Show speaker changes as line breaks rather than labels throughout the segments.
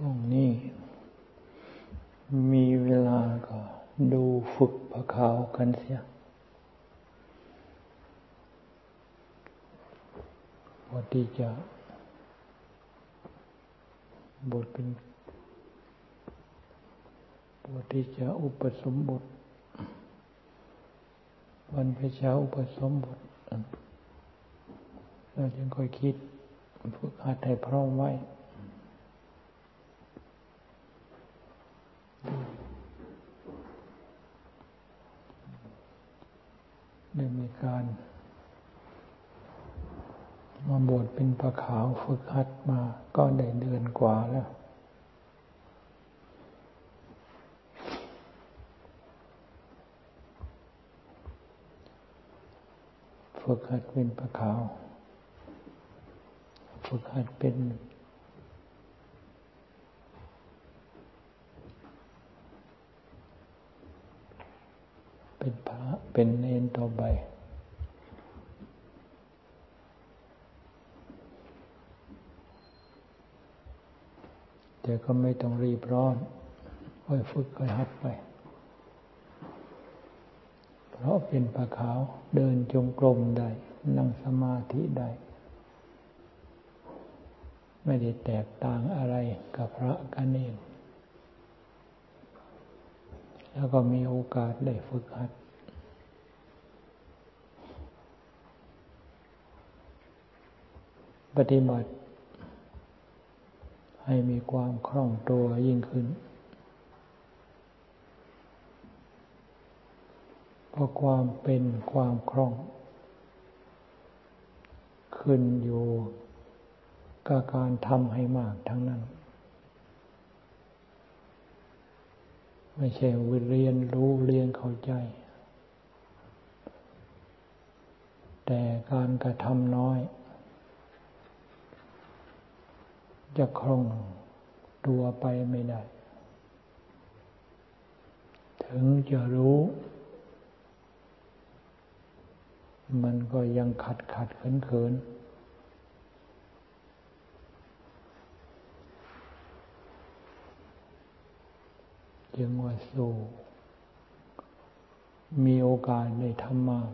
ช่วงนี้ มีเวลาก็ดูฝึกพระขาวกันเสียบทที่จะบทเป็นบทที่จะอุปสมบท วันพระเช้าอุปสมบท เราจึงค่อยคิดฝึกหัดให้พร้อมไว้ ได้มีการมาบวชเป็นประขาวฝึกหัดมาก็ได้เดือนกว่าแล้ว ฝึกหัดเป็นประขาว ฝึกหัดเป็น เป็นพระเป็นเนนต่อไปแต่ก็ไม่ต้องรีบร้อนค่อยฝึกค่อยหัดไป เพราะเป็นปลาขาวเดินจงกรมได้ นั่งสมาธิได้ ไม่ได้แตกต่างอะไรกับพระกันเอง แล้วก็มีโอกาสได้ฝึกหัด ปฏิบัติ ให้มีความคล่องตัวยิ่งขึ้น เพราะความเป็นความคล่อง ขึ้นอยู่กับการทำให้มากทั้งนั้น ไม่ใช่เรียนรู้เรียนเข้าใจ แต่การกระทำน้อย จะคล่องตัวไปไม่ได้ ถึงจะรู้ มันก็ยังขัดขัดเขินเขิน จึงว่าสู้มีโอกาสได้ทำมาก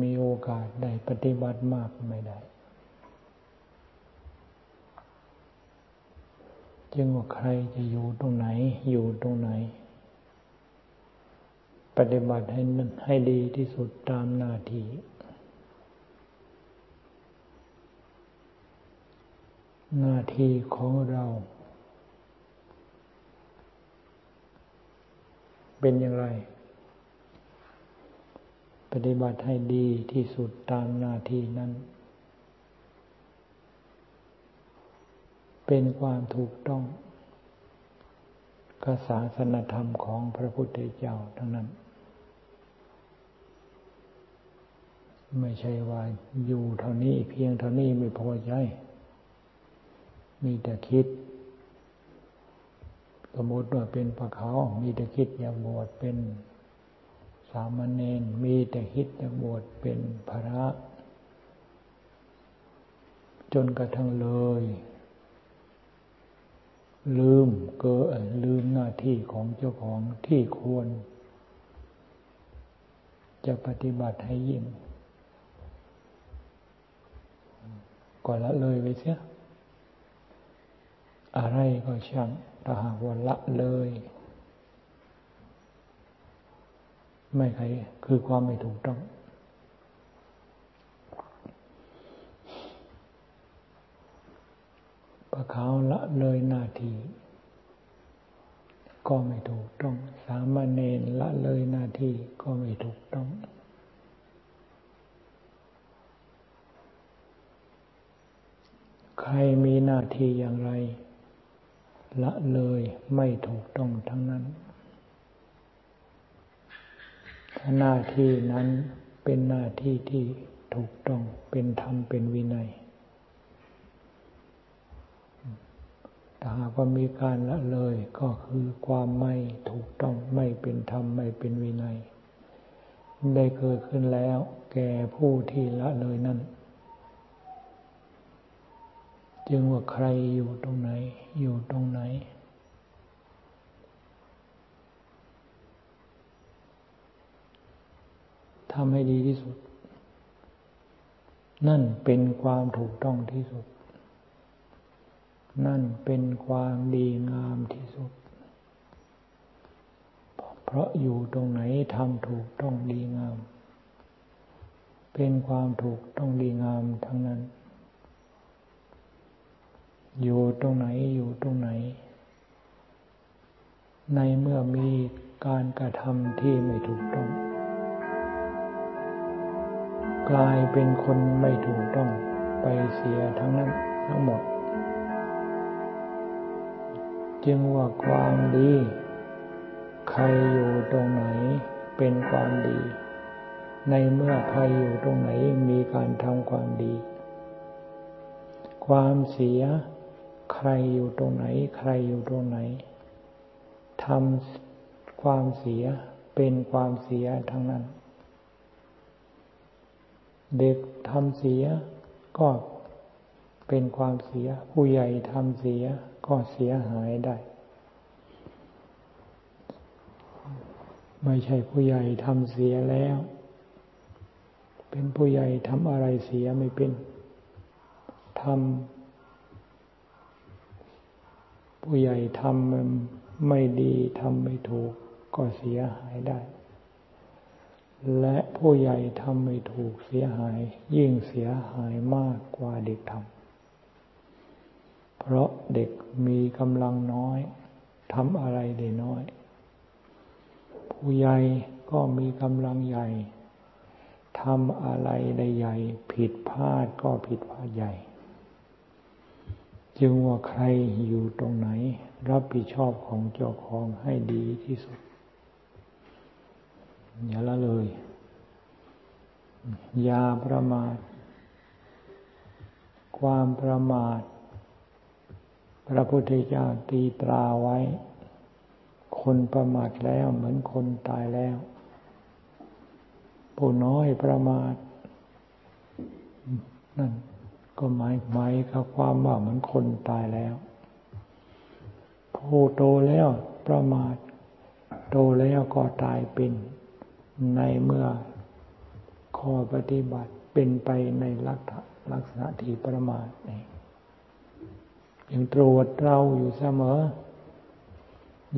มีโอกาสได้ปฏิบัติมากไม่ได้ จึงว่าใครจะอยู่ตรงไหน อยู่ตรงไหน ปฏิบัติให้ให้ดีที่สุดตามหน้าที่หน้าที่ของเรา เป็นอย่างไร ปฏิบัติให้ดีที่สุดตามหน้าที่นั้น เป็นความถูกต้องกศาสนธรรมของพระพุทธเจ้าทั้งนั้น ไม่ใช่ว่าอยู่เท่านี้เพียงเท่านี้ไม่พอใจ มีแต่คิด สมมติว่าเป็นปะเขา มีแต่คิดอยากบวชเป็นสามเณร มีแต่คิดอยากบวชเป็นพระ จนกระทั่งเลย ลืมเกิดลืมหน้าที่ของเจ้าของที่ควร จะปฏิบัติให้ยิ่งก็ละเลยไปเสียอะไรก็ช่าง ถ้าหากว่าละเลย ไม่ใครคือความไม่ถูกต้อง ประขาวละเลยหน้าที่ก็ไม่ถูกต้อง สามเณรละเลยหน้าที่ก็ไม่ถูกต้อง ใครมีหน้าที่อย่างไร ละเลยไม่ถูกต้องทั้งนั้นหน้าที่นั้นเป็นหน้าที่ที่ถูกต้องเป็นธรรมเป็นวินัยถ้าหากว่ามีการละเลยก็คือความไม่ถูกต้องไม่เป็นธรรมไม่เป็นวินัย ได้เกิดขึ้นแล้ว แก่ผู้ที่ละเลยนั้น จึงว่าใครอยู่ตรงไหน อยู่ตรงไหน ทำให้ดีที่สุด นั่นเป็นความถูกต้องที่สุด นั่นเป็นความดีงามที่สุด เพราะอยู่ตรงไหนทำถูกต้องดีงาม เป็นความถูกต้องดีงามทั้งนั้น อยู่ตรงไหนอยู่ตรงไหน ในเมื่อมีการกระทำที่ไม่ถูกต้อง กลายเป็นคนไม่ถูกต้องไปเสียทั้งนั้นทั้งหมด จึงว่าความดี ใครอยู่ตรงไหนเป็นความดี ในเมื่อใครอยู่ตรงไหนมีการทำความดี ความเสีย ใครอยู่ตรงไหน ใครอยู่ตรงไหนทำความเสียเป็นความเสียทั้งนั้น เด็กทำเสียก็เป็นความเสีย ผู้ใหญ่ทำเสียก็เสียหายได้ ไม่ใช่ผู้ใหญ่ทำเสียแล้ว เป็นผู้ใหญ่ทำอะไรเสียไม่เป็นทำ ผู้ใหญ่ทำไม่ดีทำไม่ถูกก็เสียหายได้ และผู้ใหญ่ทำไม่ถูกเสียหาย ยิ่งเสียหายมากกว่าเด็กทำเพราะเด็กมีกำลังน้อยทำอะไรได้น้อย ผู้ใหญ่ก็มีกำลังใหญ่ทำอะไรได้ใหญ่ ผิดพลาดก็ผิดพลาดใหญ่ จึงว่าใครอยู่ตรงไหน รับผิดชอบของเจ้าของให้ดีที่สุด อย่าละเลย อย่าประมาท ความประมาท พระพุทธเจ้าตีตราไว้ คนประมาทแล้วเหมือนคนตายแล้วผู้น้อยประมาทนั่น ก็หมายหมายกับความว่าเหมือนคนตายแล้วผู้โตแล้วประมาทโตแล้วก็ตายเป็น ในเมื่อข้อปฏิบัติเป็นไปในลักลักษณะที่ประมาทนี่ยังตรวจเราอยู่เสมอ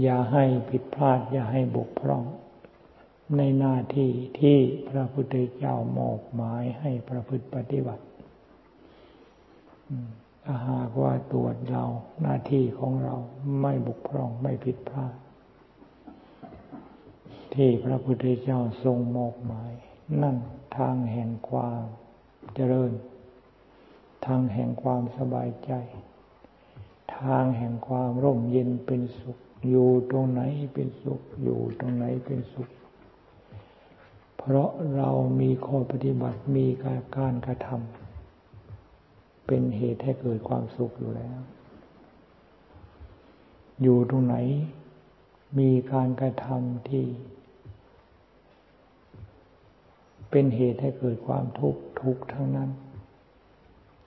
อย่าให้ผิดพลาด อย่าให้บกพร่อง ในหน้าที่ที่พระพุทธเจ้ามอบหมายให้ประพฤติปฏิบัติ ถ้าหากว่าตรวจเราหน้าที่ของเราไม่บกพร่องไม่ผิดพลาด ที่พระพุทธเจ้าทรงมอบหมาย นั่นทางแห่งความเจริญ ทางแห่งความสบายใจ ทางแห่งความร่มเย็นเป็นสุข อยู่ตรงไหนเป็นสุข อยู่ตรงไหนเป็นสุข เพราะเรามีข้อปฏิบัติมีการการกระทำ เป็นเหตุให้เกิดความสุขอยู่แล้ว อยู่ตรงไหน มีการกระทำที่ เป็นเหตุให้เกิดความทุกข์ทุกทั้งนั้น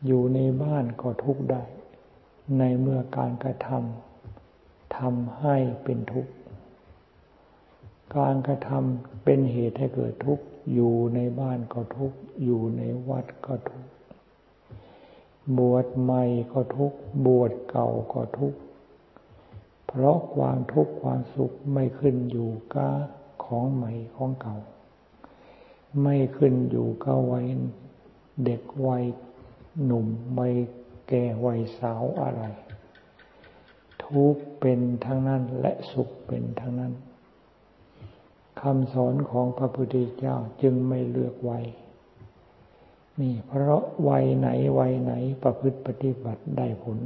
อยู่ในบ้านก็ทุกข์ได้ ในเมื่อการกระทำทำให้เป็นทุกข์การกระทำเป็นเหตุให้เกิดทุกข์ อยู่ในบ้านก็ทุกข์ อยู่ในวัดก็ทุกข์ บวชใหม่ก็ทุกข์บวชเก่าก็ทุกข์เพราะความทุกข์ความสุขไม่ขึ้นอยู่กับของใหม่ของเก่า ไม่ขึ้นอยู่กับวัยเด็กวัยหนุ่มวัยแก่วัยสาวอะไร ทุกเป็นทั้งนั้นและสุขเป็นทั้งนั้นคำสอนของพระพุทธเจ้าจึงไม่เลือกวัย นี่เพราะวัยไหนวัยไหนประพฤติปฏิบัติได้ผล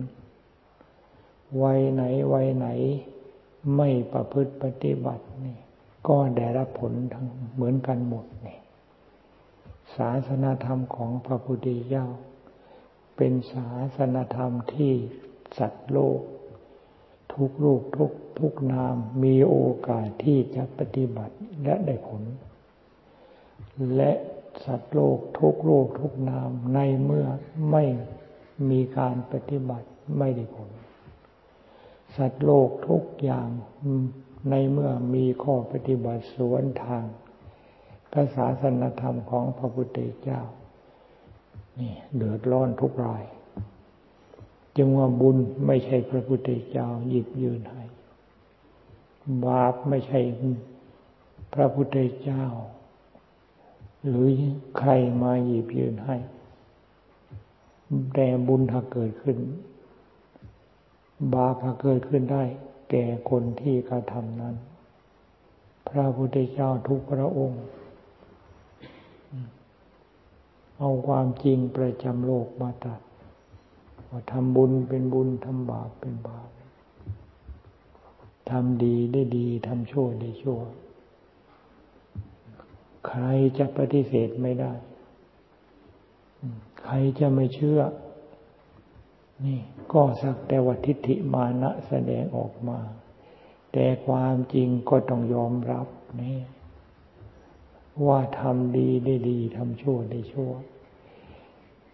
วัยไหนวัยไหนไม่ประพฤติปฏิบัตินี่ ก็ได้รับผลทั้งเหมือนกันหมดนี่ศาสนาธรรมของพระพุทธเจ้าเป็นศาสนาธรรมที่สัตว์โลก ทุกรูปทุกทุกนามมีโอกาสที่จะปฏิบัติและได้ผล และ สัตว์โลกทุกโลกทุกนามในเมื่อไม่มีการปฏิบัติไม่ได้ผล สัตว์โลกทุกอย่างในเมื่อมีข้อปฏิบัติสวนทางพระศาสนธรรมของพระพุทธเจ้า นี่เดือดร้อนทุกราย จึงว่าบุญไม่ใช่พระพุทธเจ้าหยิบยืนให้ บาปไม่ใช่พระพุทธเจ้า หรือใครมาหยิบยืนให้ แต่บุญถ้าเกิดขึ้น บาปถ้าเกิดขึ้นได้ แก่คนที่กระทำนั้น พระพุทธเจ้าทุกพระองค์ เอาความจริงประจำโลกมาตัดว่าทำบุญเป็นบุญทำบาปเป็นบาปทำดีได้ดีทำชั่วได้ชั่ว ใครจะปฏิเสธไม่ได้ ใครจะไม่เชื่อ นี่ ก็สักแต่วัทิฏฐิมานะแสดงออกมา แต่ความจริงก็ต้องยอมรับนี่ว่าทำดีได้ดีทำชั่วได้ชั่ว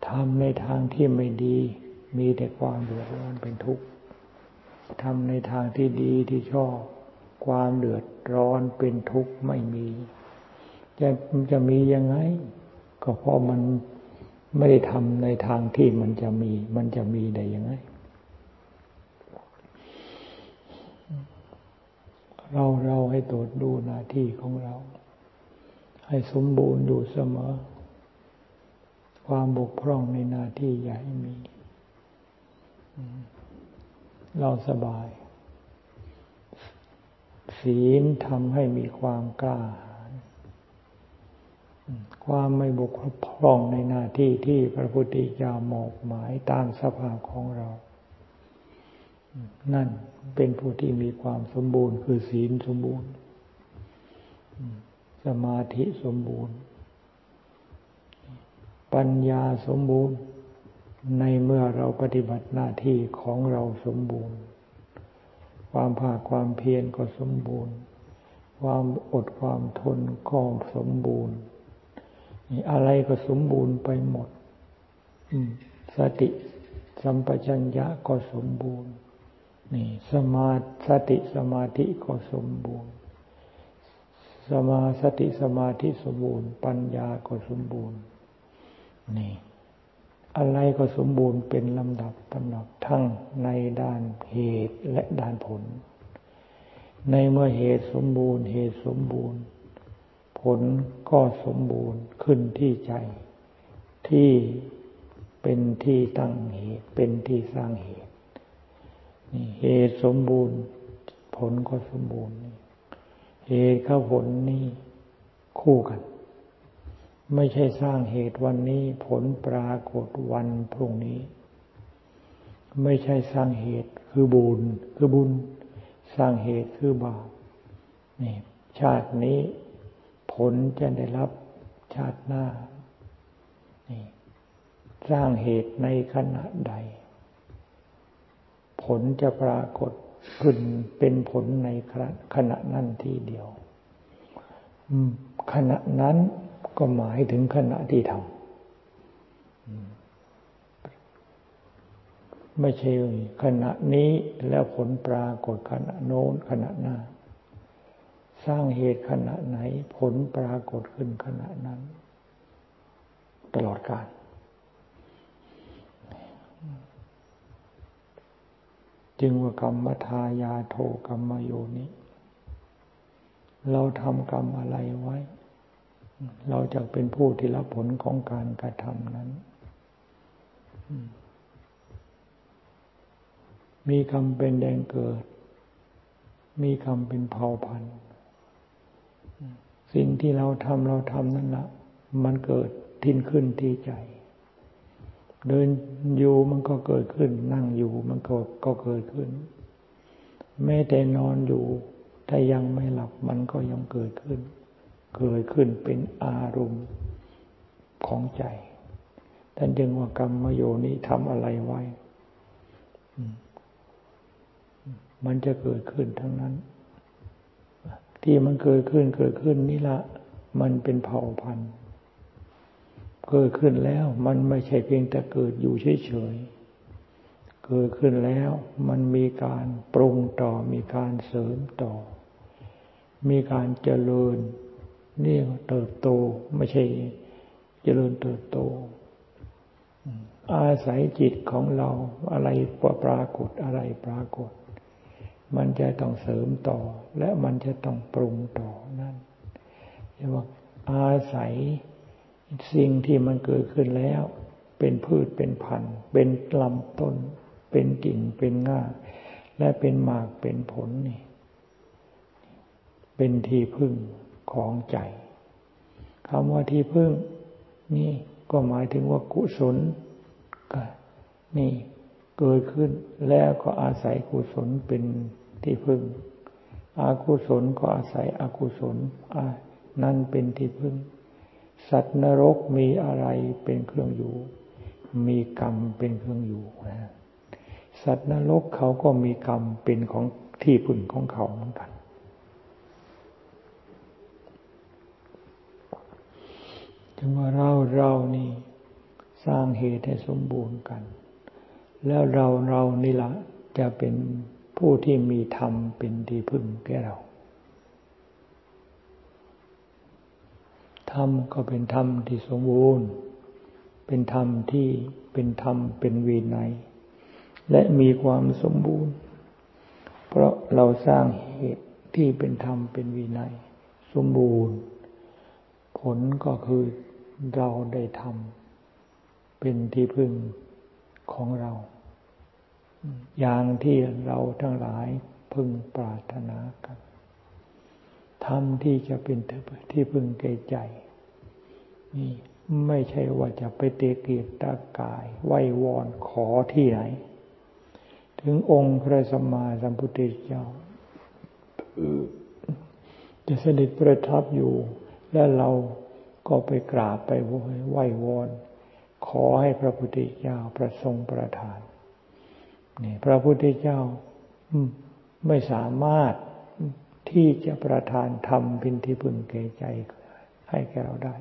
ทำในทางที่ไม่ดี มีแต่ความเดือดร้อนเป็นทุกข์ทำในทางที่ดีที่ชอบ ความเดือดร้อนเป็นทุกข์ไม่มี จะจะมียังไง ก็เพราะมันไม่ได้ทำในทางที่มันจะมี มันจะมีได้ยังไง เราเราให้ตรวจดูหน้าที่ของเรา ให้สมบูรณ์อยู่เสมอ ความบกพร่องในหน้าที่อย่าให้มี เราสบาย ศีลทำให้มีความกล้า ความไม่บกพร่องในหน้าที่ที่พระพุทธเจ้าหมอกหมายตามสภาพของเรา นั่นเป็นผู้ที่มีความสมบูรณ์ คือศีลสมบูรณ์ สมาธิสมบูรณ์ ปัญญาสมบูรณ์ ในเมื่อเราปฏิบัติหน้าที่ของเราสมบูรณ์ ความภาคความเพียรก็สมบูรณ์ ความอดความทนก็สมบูรณ์ อะไรก็สมบูรณ์ไปหมดสติสัมปชัญญะก็สมบูรณ์ นี่ สมาสติสมาธิก็สมบูรณ์ สมาสติสมาธิสมบูรณ์ ปัญญาก็สมบูรณ์ นี่ อะไรก็สมบูรณ์เป็นลำดับลำดับทั้งในด้านเหตุและด้านผล ในเมื่อเหตุสมบูรณ์ เหตุสมบูรณ์ ผลก็สมบูรณ์ขึ้นที่ใจ ที่เป็นที่ตั้งเหตุ เป็นที่สร้างเหตุนี่เหตุสมบูรณ์ ผลก็สมบูรณ์ เหตุกับผลนี่คู่กัน ไม่ใช่สร้างเหตุวันนี้ ผลปรากฏวันพรุ่งนี้ ไม่ใช่สร้างเหตุคือบุญคือบุญ สร้างเหตุคือบาปนี่ชาตินี้ ผลจะได้รับชาติหน้านี่สร้างเหตุในขณะใด ผลจะปรากฏขึ้นเป็นผลในขณะนั้นทีเดียวขณะนั้นก็หมายถึงขณะที่ทำไม่ใช่ขณะนี้แล้วผลปรากฏขณะโน้นขณะหน้า สร้างเหตุขณะไหน ผลปรากฏขึ้นขณะนั้น ตลอดกาลจึงว่ากรรมทายาโทกรรมโยนิเราทำกรรมอะไรไว้ เราจะเป็นผู้ที่รับผลของการกระทำนั้น มีกรรมเป็นแดงเกิด มีกรรมเป็นเผ่าพันธุ์ สิ่งที่เราทำเราทำนั่นละมันเกิดทิ้นขึ้นที่ใจ เดินอยู่มันก็เกิดขึ้น นั่งอยู่มันก็ก็เกิดขึ้นแม้แต่นอนอยู่ถ้ายังไม่หลับมันก็ยังเกิดขึ้น เกิดขึ้นเป็นอารมณ์ของใจท่านจึงว่ากรรมโยนี้ทำอะไรไว้ มันจะเกิดขึ้นทั้งนั้น ที่มันเกิดขึ้นเกิดขึ้นนี่ละ มันเป็นเผ่าพันธุ์เกิดขึ้นแล้วมันไม่ใช่เพียงแต่เกิดอยู่เฉยๆ เกิดขึ้นแล้วมันมีการปรุงต่อมีการเสริมต่อ มีการเจริญนี่เติบโตไม่ใช่เจริญเติบโต อาศัยจิตของเราอะไรปรากฏอะไรปรากฏ มันจะต้องเสริมต่อ และมันจะต้องปรุงต่อนั่นเรียกว่าอาศัยสิ่งที่มันเกิดขึ้นแล้ว เป็นพืชเป็นพันธุ์ เป็นลำต้น เป็นกิ่งเป็นง่าและเป็นหมากเป็นผลนี่ เป็นที่พึ่งของใจคำว่าที่พึ่ง นี่ก็หมายถึงว่ากุศลก็นี่เกิดขึ้นแล้วก็อาศัยกุศลเป็น ที่พึ่ง อากุศลก็อาศัยอกุศลนั่นเป็นที่พึ่ง สัตว์นรกมีอะไรเป็นเครื่องอยู่ มีกรรมเป็นเครื่องอยู่นะสัตว์นรกเขาก็มีกรรมเป็นของที่พึ่งของเขาเหมือนกันถึงว่าเราเรานี่สร้างเหตุให้สมบูรณ์กัน แล้วเราเรานี่ละจะเป็น ผู้ที่มีธรรมเป็นที่พึ่งแก่เราธรรมก็เป็นธรรมที่สมบูรณ์ เป็นธรรมที่เป็นธรรมเป็นวีไนและมีความสมบูรณ์ เพราะเราสร้างเหตุที่เป็นธรรมเป็นวีไนสมบูรณ์ ผลก็คือเราได้ทำเป็นที่พึ่งของเรา อย่างที่เราทั้งหลายพึงปรารถนากันทำที่จะเป็นที่พึงแก่ใจ นี่ไม่ใช่ว่าจะไปเตะเกียรตากาย ไหววอนขอที่ไหน ถึงองค์พระสัมมาสัมพุทธเจ้าจะเสด็จประทับอยู่ และเราก็ไปกราบไปไหว้วอน ขอให้พระพุทธเจ้าประทรงประทาน นี่พระพุทธเจ้าไม่สามารถที่จะประทานธรรมเป็นที่พึงแก่ใจให้แก่เราได้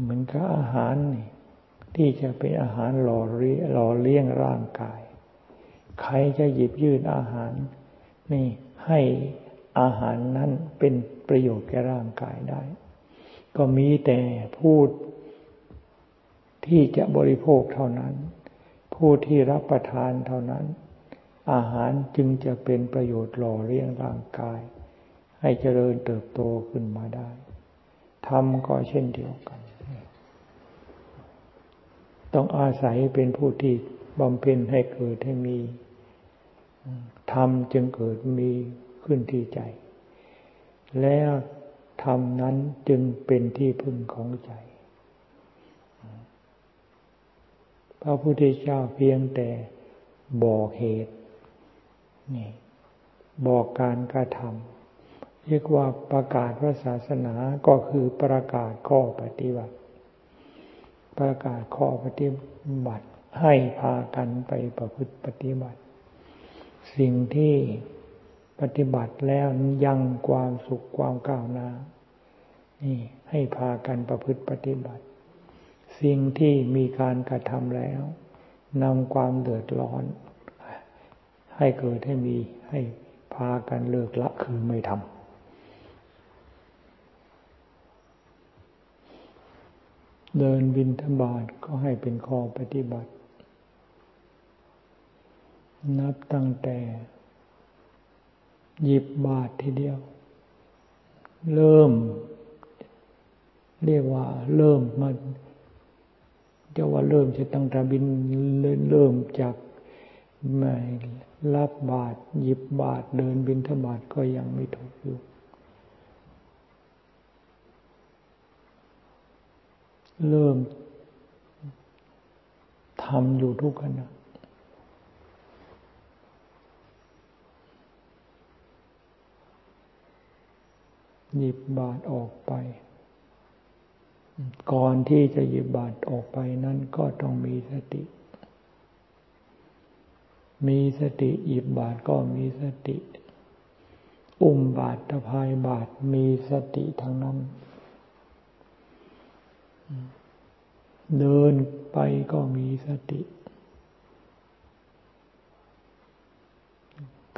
เหมือนกับอาหารนี่ ที่จะเป็นอาหารหล่อเลี้ยหล่อเลี้ยงร่างกาย ใครจะหยิบยื่นอาหาร นี่ให้อาหารนั้นเป็นประโยชน์แก่ร่างกายได้ ก็มีแต่พูด ที่จะบริโภคเท่านั้น ผู้ที่รับประทานเท่านั้น อาหารจึงจะเป็นประโยชน์หล่อเลี้ยงร่างกาย ให้เจริญเติบโตขึ้นมาได้ทำก็เช่นเดียวกัน ต้องอาศัยเป็นผู้ที่บำเพ็ญให้เกิดให้มีทำจึงเกิดมีขึ้นที่ใจ แล้วธรรมนั้นจึงเป็นที่พึ่งของใจ พระพุทธเจ้าเพียงแต่บอกเหตุนี่บอกการกระทำเรียกว่าประกาศพระศาสนาก็คือประกาศข้อปฏิบัติ ประกาศข้อปฏิบัติให้พากันไปประพฤติปฏิบัติ สิ่งที่ปฏิบัติแล้วยังความสุขความก้าวหน้านี่ให้พากันประพฤติปฏิบัติ สิ่งที่มีการกระทำแล้วนำความเดือดร้อน ให้เกิดให้มีให้พากันเลิกละคือไม่ทำเดินบินธบาตก็ให้เป็นข้อปฏิบัติ นับตั้งแต่หยิบบาททีเดียว เริ่ม เรียกว่าเริ่มมัน จะว่าเริ่มจะตั้งแต่บินเริ่มจากไม่รับบาทหยิบบาทเดินบินทบาทก็ยังไม่ถูกอยู่เริ่มทำอยู่ทุกขณะหยิบบาทออกไป ก่อนที่จะหยิบบาทออกไปนั้นก็ต้องมีสติ มีสติหยิบบาทก็มีสติ อุ้มบาทตะพายบาทมีสติทั้งนั้น เดินไปก็มีสติ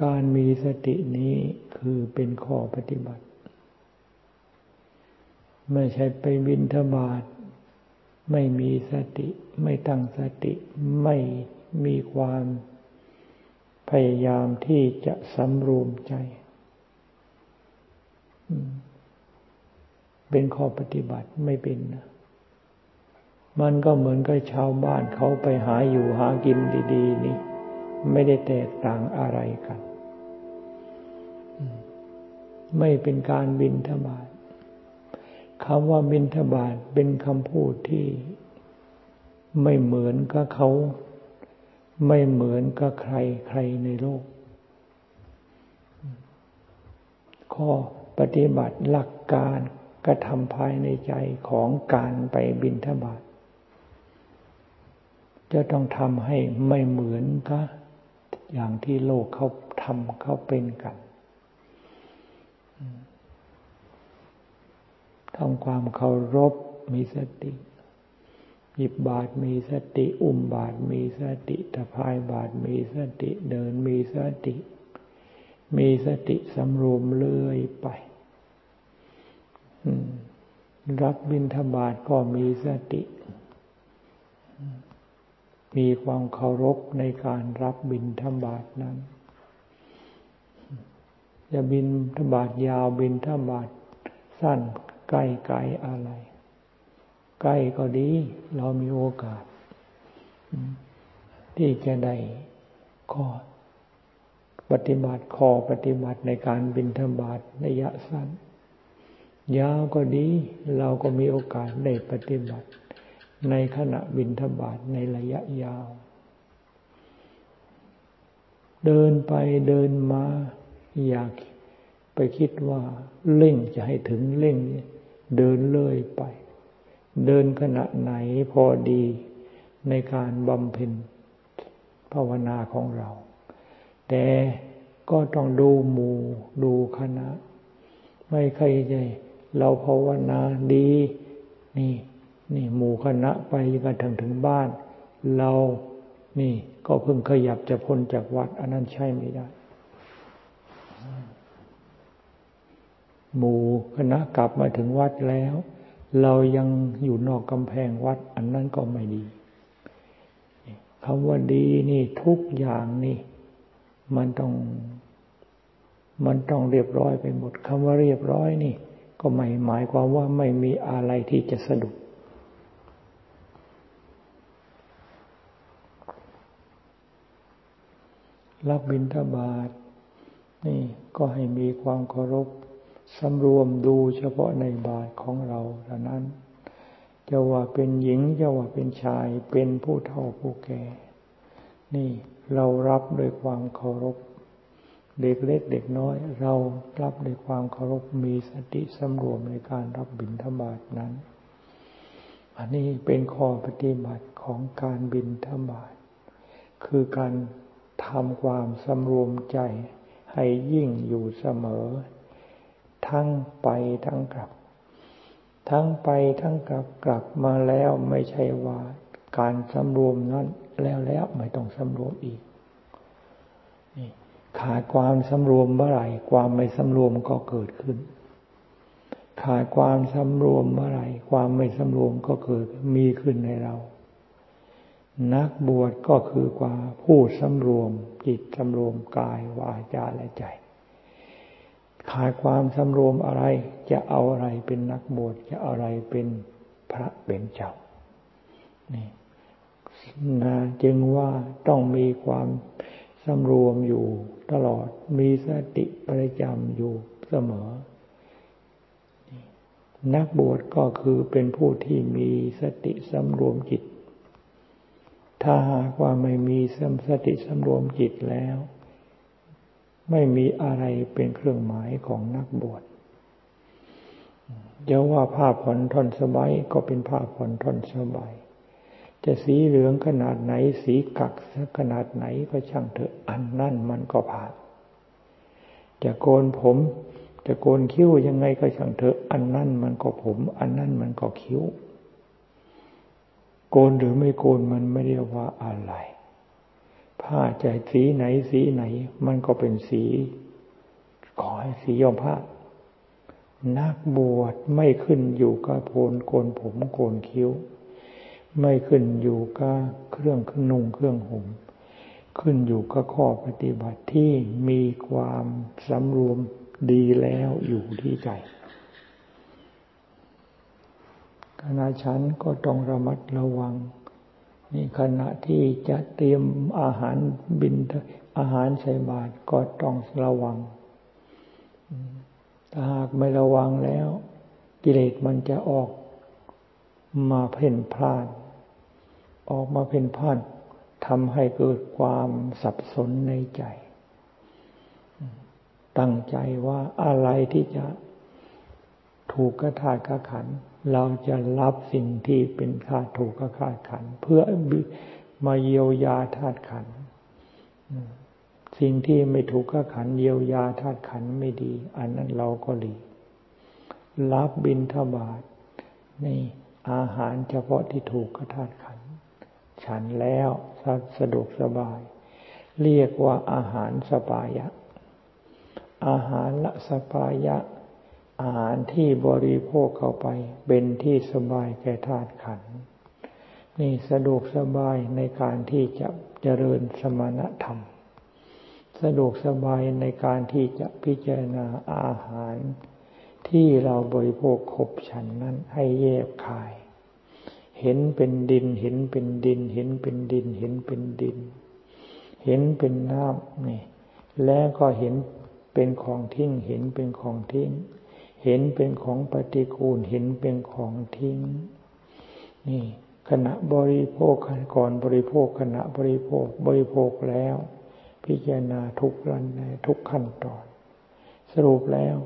การมีสตินี้คือเป็นข้อปฏิบัติ ไม่ใช่ไปบินทบาทไม่มีสติ ไม่ตั้งสติ ไม่มีความพยายามที่จะสำรวมใจ เป็นข้อปฏิบัติไม่เป็นนะมันก็เหมือนกับชาวบ้านเขาไปหาอยู่หากินดีๆ นี่ ไม่ได้แตกต่างอะไรกัน ไม่เป็นการบินทบาทำว่าบินทบาทเป็นคำพูดที่ไม่เหมือนกับเขา ไม่เหมือนกับใครใครในโลก ข้อปฏิบัติหลักการกระทำภายในใจของการไปบินทบาทจะต้องทำให้ไม่เหมือนกับอย่างที่โลกเขาทำเขาเป็นกัน ทำความเคารพมีสติ หยิบบาทมีสติ อุ้มบาทมีสติตะพายบาทมีสติเดินมีสติ มีสติสำรวมเลื่อยไปรับบิณฑบาตก็มีสติ มีความเคารพในการรับบินธบาตนั้น จะบินธบาตยาวบินธบาตสั้น ใกล้ไกลอะไร ใกล้ก็ดี เรามีโอกาส ที่จะได้ข้อปฏิบัติข้อปฏิบัติในการบินธบาตระยะสั้น ยาวก็ดี เราก็มีโอกาสได้ปฏิบัติ ในขณะบินทบาทในระยะยาว เดินไปเดินมาอยากไปคิดว่าเร่งจะให้ถึงเร่ง เดินเลื่อยไป เดินขณะไหนพอดีในการบำเพ็ญภาวนาของเรา แต่ก็ต้องดูหมู่ดูคณะ ไม่ใครใจเราภาวนาดี นี่ นี่หมู่คณะไปกันถึงถึงบ้าน เรานี่ก็เพิ่งขยับจะพ้นจากวัด อันนั้นใช่ไม่ได้ หมู่คณะกลับมาถึงวัดแล้ว เรายังอยู่นอกกำแพงวัด อันนั้นก็ไม่ดีคำว่าดีนี่ทุกอย่างนี่ มันต้อง มันต้องเรียบร้อยไปหมดคำว่าเรียบร้อยนี่ ก็ไม่หมายความว่าไม่มีอะไรที่จะสะดุดรับบิณฑบาตนี่ก็ให้มีความเคารพ สำรวมดูเฉพาะในบาทของเราเท่านั้น จะว่าเป็นหญิงจะว่าเป็นชายเป็นผู้เฒ่าผู้แก่ นี่เรารับด้วยความเคารพ เด็กเล็กเด็กน้อย เรารับด้วยความเคารพมีสติสำรวมในการรับบิณฑบาตนั้น อันนี้เป็นข้อปฏิบัติของการบิณฑบาตคือการทำความสำรวมใจให้ยิ่งอยู่เสมอ ทั้งไปทั้งกลับ ทั้งไปทั้งกลับกลับมาแล้วไม่ใช่ว่าการสำรวมนั้นแล้วแล้วไม่ต้องสำรวมอีกขาดความสำรวมเมื่อไหร่ ความไม่สำรวมก็เกิดขึ้น ขาดความสำรวมเมื่อไหร่ ความไม่สำรวมก็เกิดมีขึ้นในเรา นักบวชก็คือความผู้สำรวมจิตสำรวมกายวาจาและใจ ขาดความสำรวมอะไร จะเอาอะไรเป็นนักบวชจะอาอะไรเป็นพระเป็นเจ้านี่นะจึงว่าต้องมีความสำรวมอยู่ตลอดมีสติประจำอยู่เสมอ นักบวชก็คือเป็นผู้ที่มีสติสำรวมจิต ถ้าหากว่าไม่มีสติสำรวมจิตแล้ว ไม่มีอะไรเป็นเครื่องหมายของนักบวชจะว่าผ้าผ่อนทอนสบายก็เป็นผ้าผ่อนทอนสบาย จะสีเหลืองขนาดไหน สีกักขนาดไหนก็ช่างเถอะอันนั่นมันก็ผ่าน จะโกนผม จะโกนคิ้วยังไงก็ช่างเถอะอันนั่นมันก็ผม อันนั่นมันก็คิ้ว โกนหรือไม่โกนมันไม่เรียกว่าอะไร ผ้าใจสีไหนสีไหน มันก็เป็นสีขอให้สียอมผ้า นักบวชไม่ขึ้นอยู่กับโพนโกนผมโกนคิ้ว ไม่ขึ้นอยู่กับเครื่องนุ่งเครื่องห่มขึ้นอยู่กับข้อปฏิบัติที่มีความสำรวมดีแล้วอยู่ที่ใจขณะฉันก็ต้องระมัดระวัง นี่ขณะที่จะเตรียมอาหารบินอาหารใส่บาตรก็ต้องระวัง ถ้าหากไม่ระวังแล้ว กิเลสมันจะออกมาเพ่นพลาด ออกมาเพ่นพลาดทำให้เกิดความสับสนในใจ ตั้งใจว่าอะไรที่จะถูกกระทาะขัน เราจะรับสิ่งที่เป็นค่าถูกกระทาขัน เพื่อมาเยียวยาธาตุขัน สิ่งที่ไม่ถูกกระขันเยียวยาธาตุขันไม่ดี อันนั้นเราก็หลีรับบินทบาทนี่อาหารเฉพาะที่ถูกกระทาตุขัน ฉันแล้วสะดวกสบาย เรียกว่าอาหารสปายะ อาหารละสปายะ อาหารที่บริโภคเข้าไป เป็นที่สบายแก่ธาตุขัน นี่สะดวกสบายในการที่จะเจริญสมณธรรม สะดวกสบายในการที่จะพิจารณาอาหาร ที่เราบริโภคขบฉันนั้นให้แยกคาย เห็นเป็นดิน เห็นเป็นดิน เห็นเป็นดิน เห็นเป็นดิน เห็นเป็นน้ำนี่ แล้วก็เห็นเป็นของทิ้ง เห็นเป็นของทิ้ง เห็นเป็นของปฏิกูลเห็นเป็นของทิ้ง นี่ขณะบริโภคก่อนบริโภคขณะบริโภคบริโภคแล้ว พิจารณาทุกรันในทุกขั้นตอน สรุปแล้ว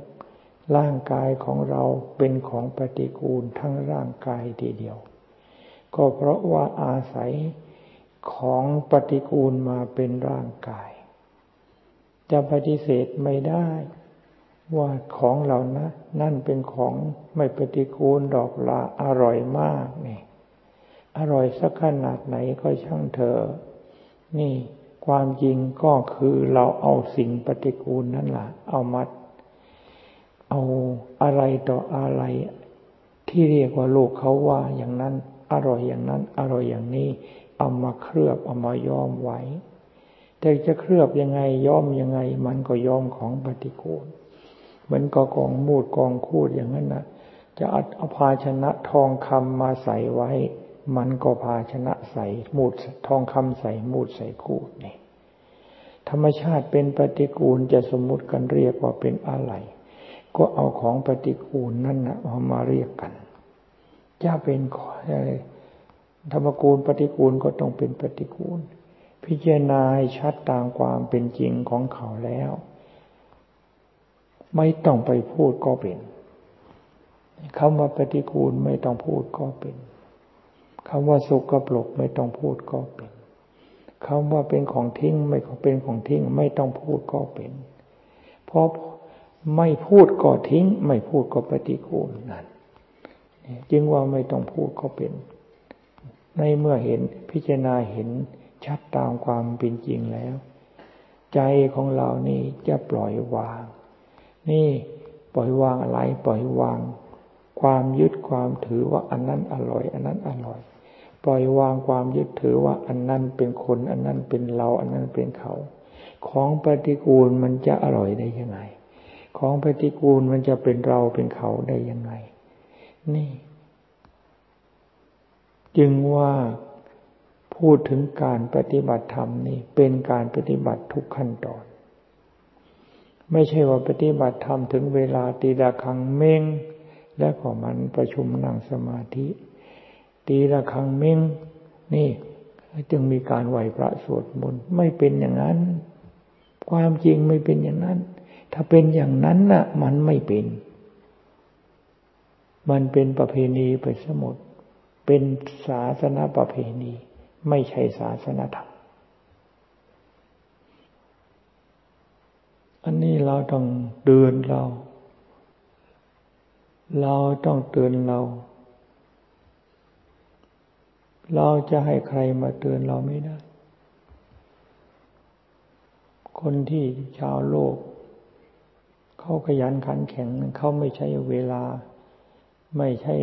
ร่างกายของเราเป็นของปฏิกูลทั้งร่างกายทีเดียว ก็เพราะว่าอาศัยของปฏิกูลมาเป็นร่างกาย จะปฏิเสธไม่ได้ ว่าของเหล่านะนั่นเป็นของไม่ปฏิกูลดอกละอร่อยมากนี่ อร่อยสักขนาดไหนก็ช่างเถอะนี่ความจริงก็คือเราเอาสิ่งปฏิกูลนั่นแหละเอามัด เอาอะไรต่ออะไร ที่เรียกว่าโลกเขาว่าอย่างนั้น อร่อยอย่างนั้น อร่อยอย่างนี้ เอามาเคลือบเอามาย้อมไว้ แต่จะเคลือบยังไงย้อมยังไง มันก็ย้อมของปฏิกูล เหมือนกอกองมูดกองคูดอย่างนั้นนะจะเอาภาชนะทองคำมาใส่ไว้ มันก็ภาชนะใส่มูดทองคำใส่มูดใส่คูดนี่ธรรมชาติเป็นปฏิกูลจะสมมุติกันเรียกว่าเป็นอะไร ก็เอาของปฏิกูลนั่นนะเอามาเรียกกัน จะเป็นอะไรธรรมกูลปฏิกูลก็ต้องเป็นปฏิกูล พิจารณาให้ชัดตามความเป็นจริงของเขาแล้ว ไม่ต้องไปพูดก็เป็นคำว่าปฏิกูลไม่ต้องพูดก็เป็นคำว่าสุกกระปลกไม่ต้องพูดก็เป็นคำว่าเป็นของทิ้งไม่เป็นของทิ้ง ไม่ต้องพูดก็เป็น เพราะไม่พูดก็ทิ้ง ไม่พูดก็ปฏิกูลนั่นจึงว่าไม่ต้องพูดก็เป็น ในเมื่อเห็นพิจารณาเห็นชัดตามความเป็นจริงแล้ว ใจของเรานี่จะปล่อยวาง นี่ปล่อยวางอะไร ปล่อยวาง ความยึดความถือว่าอันนั้นอร่อย อันนั้นอร่อย ปล่อยวางความยึดถือว่าอันนั้นเป็นคน อันนั้นเป็นเรา อันนั้นเป็นเขา ของปฏิกูลมันจะอร่อยได้ยังไง ของปฏิกูลมันจะเป็นเราเป็นเขาได้ยังไง นี่ จึงว่าพูดถึงการปฏิบัติธรรมนี่เป็นการปฏิบัติทุกขั้นตอน ไม่ใช่ว่าปฏิบัติธรรมถึงเวลาตีละครังเม้งและก็มันประชุมนั่งสมาธิ ตีละครังเม้งนี่จึงมีการไหวพระสวดมนต์ไม่เป็นอย่างนั้น ความจริงไม่เป็นอย่างนั้น ถ้าเป็นอย่างนั้นน่ะ มันไม่เป็น มันเป็นประเพณีไปสมดเป็นศาสนาประเพณี ไม่ใช่ศาสนาธรรม อันนี้เราต้องเตือนเรา เราต้องเตือนเรา เราจะให้ใครมาเตือนเราไม่ได้ คนที่ชาวโลก เขาขยันขันแข็งเขาไม่ใช่เวลา ไม่ใช่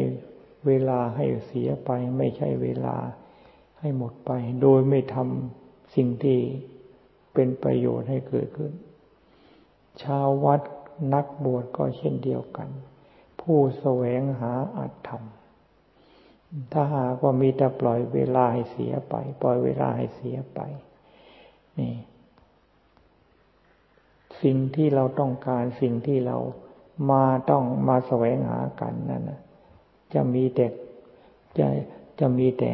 เวลาให้เสียไป ไม่ใช่เวลาให้หมดไป โดยไม่ทำสิ่งที่เป็นประโยชน์ให้เกิดขึ้น ชาววัดนักบวชก็เช่นเดียวกัน ผู้แสวงหาอัตธรรม ถ้าหากว่ามีแต่ปล่อยเวลาให้เสียไป ปล่อยเวลาให้เสียไป นี่ สิ่งที่เราต้องการสิ่งที่เรามาต้องมาแสวงหากันนั่นจะมีแต่จะจะมีแต่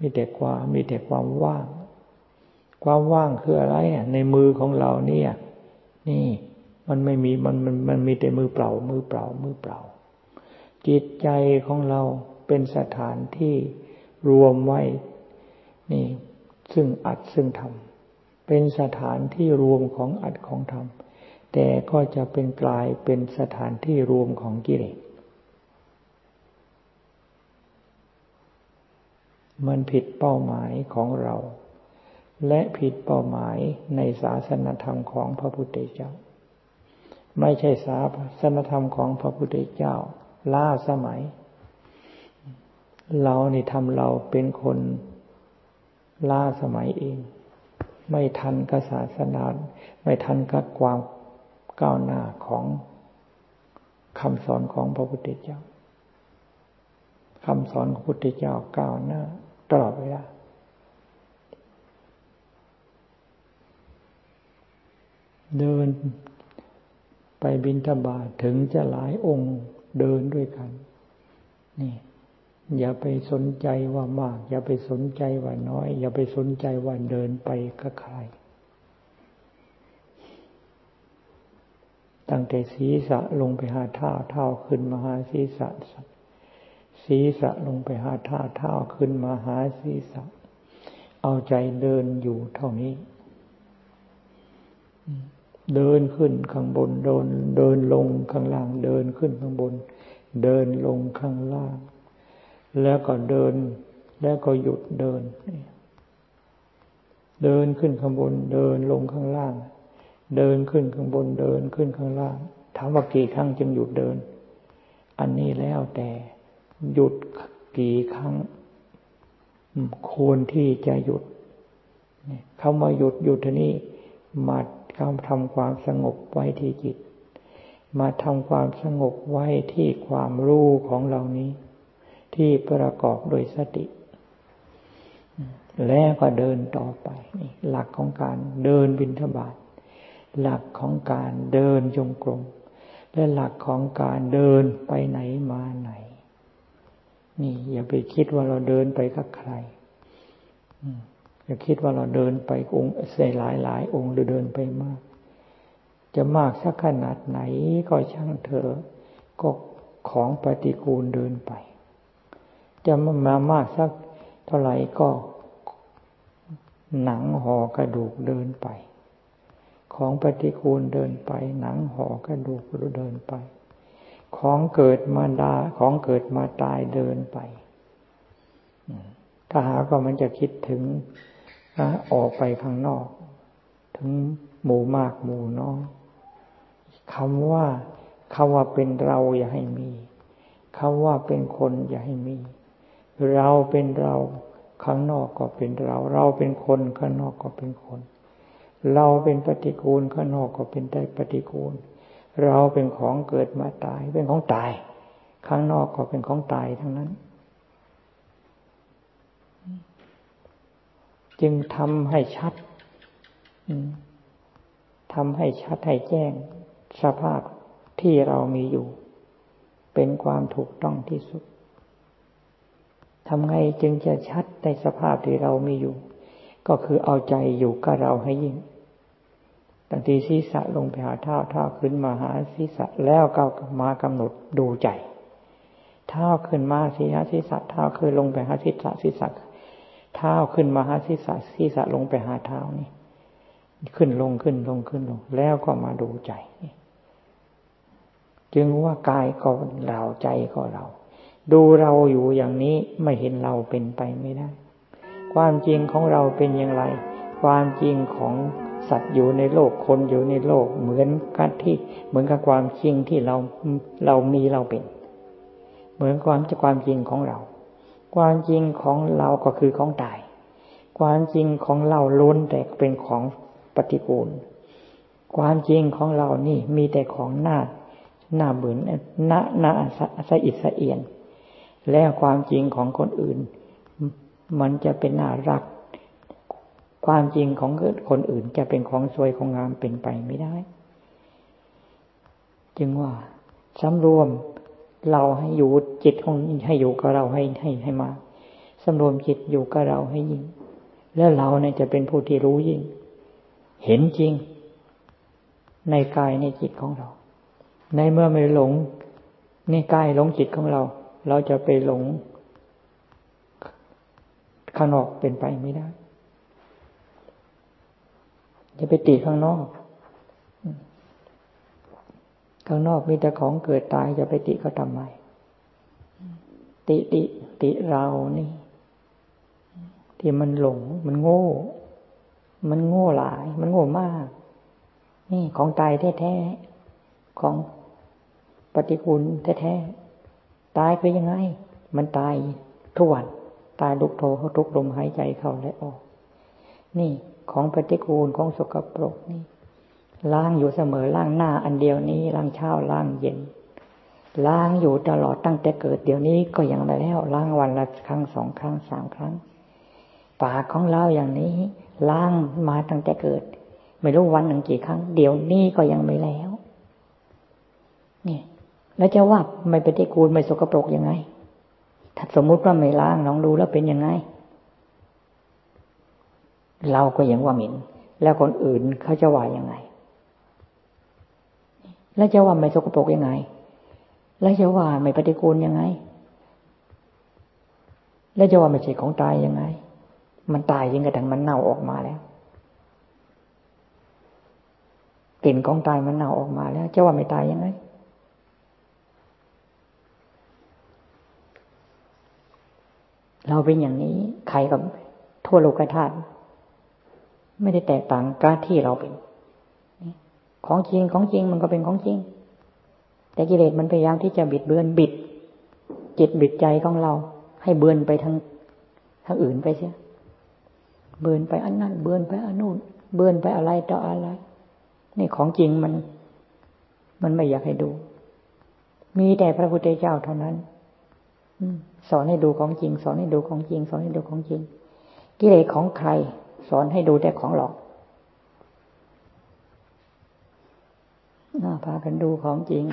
มีแต่ความมีแต่ความว่าง ความว่างคืออะไรในมือของเราเนี่ย นี่ มันไม่มีมันมันมันมีแต่มือเปล่า มือเปล่า มือเปล่า จิตใจของเราเป็นสถานที่รวมไว้ นี่ ซึ่งอัดซึ่งทำเป็นสถานที่รวมของอัดของธรรมแต่ก็จะเป็นกลายเป็นสถานที่รวมของกิเลสมันผิดเป้าหมายของเรา และผิดเป้าหมายในศาสนธรรมของพระพุทธเจ้า ไม่ใช่ศาสนธรรมของพระพุทธเจ้าล้าสมัย เรานี่ทำเราเป็นคนล้าสมัยเอง ไม่ทันกับศาสนา ไม่ทันกับความก้าวหน้าของคำสอนของพระพุทธเจ้าคำสอนของพระพุทธเจ้าก้าวหน้าตลอดเวลา เดินไปบินทบาทถึงจะหลายองค์เดินด้วยกัน นี่ อย่าไปสนใจว่ามาก อย่าไปสนใจว่าน้อย อย่าไปสนใจว่าเดินไปกับใครตั้งแต่ศีรษะลงไปหาเท้าเท้าขึ้นมาหาศีรษะศีรษะลงไปหาเท้าเท้าขึ้นมาหาศีรษะ เอาใจเดินอยู่เท่านี้ เดินขึ้นข้างบนเดินเดินลงข้างล่าง เดินขึ้นข้างบน เดินลงข้างล่าง แล้วก็เดิน แล้วก็หยุดเดิน เดินขึ้นข้างบน เดินลงข้างล่าง เดินขึ้นข้างบน เดินขึ้นข้างล่าง ถามว่ากี่ครั้งจึงหยุดเดิน อันนี้แล้วแต่หยุดกี่ครั้งควรที่จะหยุดคำว่าหยุดหยุดทีนี้มา กาทำความสงบไว้ที่จิต มาทำความสงบไว้ที่ความรู้ของเรานี้ ที่ประกอบโดยสติ แล้วก็เดินต่อไปนี่หลักของการเดินบินทบาทหลักของการเดินจงกรมและหลักของการเดินไปไหนมาไหน นี่อย่าไปคิดว่าเราเดินไปกับใคร อย่าคิดว่าเราเดินไปองค์เสหลายหลายองค์หรือเดินไปมาก จะมากสักขนาดไหนก็ช่างเถอะก็ของปฏิกูลเดินไป จะมามากสักเท่าไหร่ก็หนังห่อกระดูกเดินไป ของปฏิกูลเดินไป หนังห่อกระดูกเดินไป ของเกิดมาดาของเกิดมาตายเดินไป ถ้าหาก็มันจะคิดถึง ออกไปข้างนอกถึงหมู่มากหมู่น้อยคำว่าคำว่าเป็นเราอย่าให้มีคำว่าเป็นคนอย่าให้มี เราเป็นเราข้างนอกก็เป็นเรา เราเป็นคนข้างนอกก็เป็นคน เราเป็นปฏิกูลข้างนอกก็เป็นได้ปฏิกูล เราเป็นของเกิดมาตาย เป็นของตาย ข้างนอกก็เป็นของตายทั้งนั้น จึงทำให้ชัดทำให้ชัดให้แจ้ง สภาพที่เรามีอยู่ เป็นความถูกต้องที่สุดทำไงจึงจะชัดในสภาพที่เรามีอยู่ ก็คือเอาใจอยู่กับเราให้ยิ่งตั้งทีศีรษะลงไปหาเท้าเท้าขึ้นมาหาศีรษะแล้วก็มากำหนดดูใจเท้าขึ้นมาศีรษะศีรษะเท้าขึ้นลงไปหาศีรษะศีรษะ เท้าขึ้นมาหาศีรษะศีรษะลงไปหาเท้านี่ ขึ้นลงขึ้นลงขึ้นลง แล้วก็มาดูใจ จึงว่ากายก็เราใจก็เรา ดูเราอยู่อย่างนี้ไม่เห็นเราเป็นไปไม่ได้ ความจริงของเราเป็นอย่างไร ความจริงของสัตว์อยู่ในโลกคนอยู่ในโลก เหมือนกันที่ เหมือนกับความจริงที่เราเรามีเราเป็น เหมือนความจะความจริงของเรา ความจริงของเราก็คือของตาย ความจริงของเราล้นแต่เป็นของปฏิกูล ความจริงของเรานี่มีแต่ของหน้าหน้าเบือนหน้าหน้าสะอิดสะเอียน แล้วความจริงของคนอื่น มันจะเป็นน่ารัก ความจริงของคนอื่นจะเป็นของสวยของงามเป็นไปไม่ได้ จึงว่าสำรวม เราให้อยู่จิตของให้อยู่กับเราให้ให้ให้มาสำรวมจิตอยู่กับเราให้ยิ่ง แล้วเราเนี่ยจะเป็นผู้ที่รู้ยิ่ง เห็นจริง ในกายในจิตของเรา ในเมื่อไม่หลงในกายหลงจิตของเรา เราจะไปหลงข้างนอกเป็นไปไม่ได้ จะไปติข้างนอก ข้างนอกมีแต่ของเกิดตายจะไปติเขาทำไม ติติ ติเรานี่ ที่มันหลง มันโง่ มันโง่หลาย มันโง่มาก นี่ของตายแท้ๆ ของปฏิกูลแท้ๆ ตายไปยังไง มันตายทุกวัน ตายลุกโทเขาทุกลมหายใจเข้าและออก นี่ของปฏิกูลของสกปรกนี่ ล้างอยู่เสมอล้างหน้าอันเดียวนี้ล้างเช้าล้างเย็น ล้างอยู่ตลอดตั้งแต่เกิดเดี๋ยวนี้ก็ยังไม่แล้วล้างวันละครั้งสองครั้งสามครั้ง ปากของเราอย่างนี้ ล้างมาตั้งแต่เกิด ไม่รู้วันหนึ่งกี่ครั้ง เดี๋ยวนี้ก็ยังไม่แล้วนี่แล้วจะว่าไม่ปฏิกูลไม่สกปรกยังไง ถ้าสมมุติว่าไม่ล้างน้องดูแล้วเป็นยังไง เราก็ยังว่าหมิ่นแล้วคนอื่นเขาจะว่ายังไง แล้วจะว่าไม่สกปรกยังไง แล้วจะว่าไม่ปฏิกูลยังไง แล้วจะว่าไม่ใช่ของตายยังไง มันตายยิ่งกระทั่งมันเน่าออกมาแล้วกลิ่นของตายมันเน่าออกมาแล้วจะว่าไม่ตายยังไงเราเป็นอย่างนี้ใครกับทั่วโลกธาตุไม่ได้แตกต่างกันที่เราเป็น ของจริงของจริงมันก็เป็นของจริง แต่กิเลสมันพยายามที่จะบิดเบือนบิด จิตบิดใจของเรา ให้เบือนไปทางทางอื่นไปเสียเบือนไปอันนั้นเบือนไปอันนู้นเบือนไปอะไรต่ออะไร นี่ของจริงมัน มันไม่อยากให้ดู มีแต่พระพุทธเจ้าเท่านั้นสอนให้ดูของจริง สอนให้ดูของจริง สอนให้ดูของจริง กิเลสของใคร สอนให้ดูแต่ของหลอก น่าพากันดูของจริง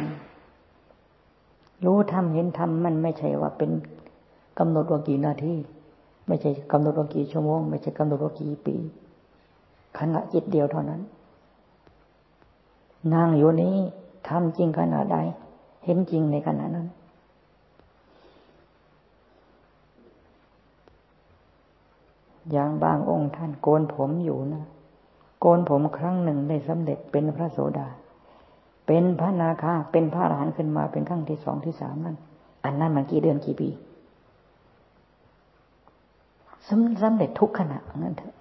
รู้ทำเห็นทำมันไม่ใช่ว่าเป็นกำหนดว่ากี่นาทีไม่ใช่กำหนดว่ากี่ชั่วโมง ไม่ใช่กำหนดว่ากี่ปีขณะจิตเดียวเท่านั้นนั่งอยู่นี้ทำจริงขนาดใด เห็นจริงในขณะนั้น อย่างบางองค์ท่านโกนผมอยู่นะ โกนผมครั้งหนึ่งได้สำเร็จเป็นพระโสดา เป็นพระนาคาเป็นพระอรหันต์ขึ้นมาเป็นขั้งที่สองที่สามนั่นอันนั้นมันกี่เดือนกี่ปีสำสำเร็จทุกขณะงั้นเถอะ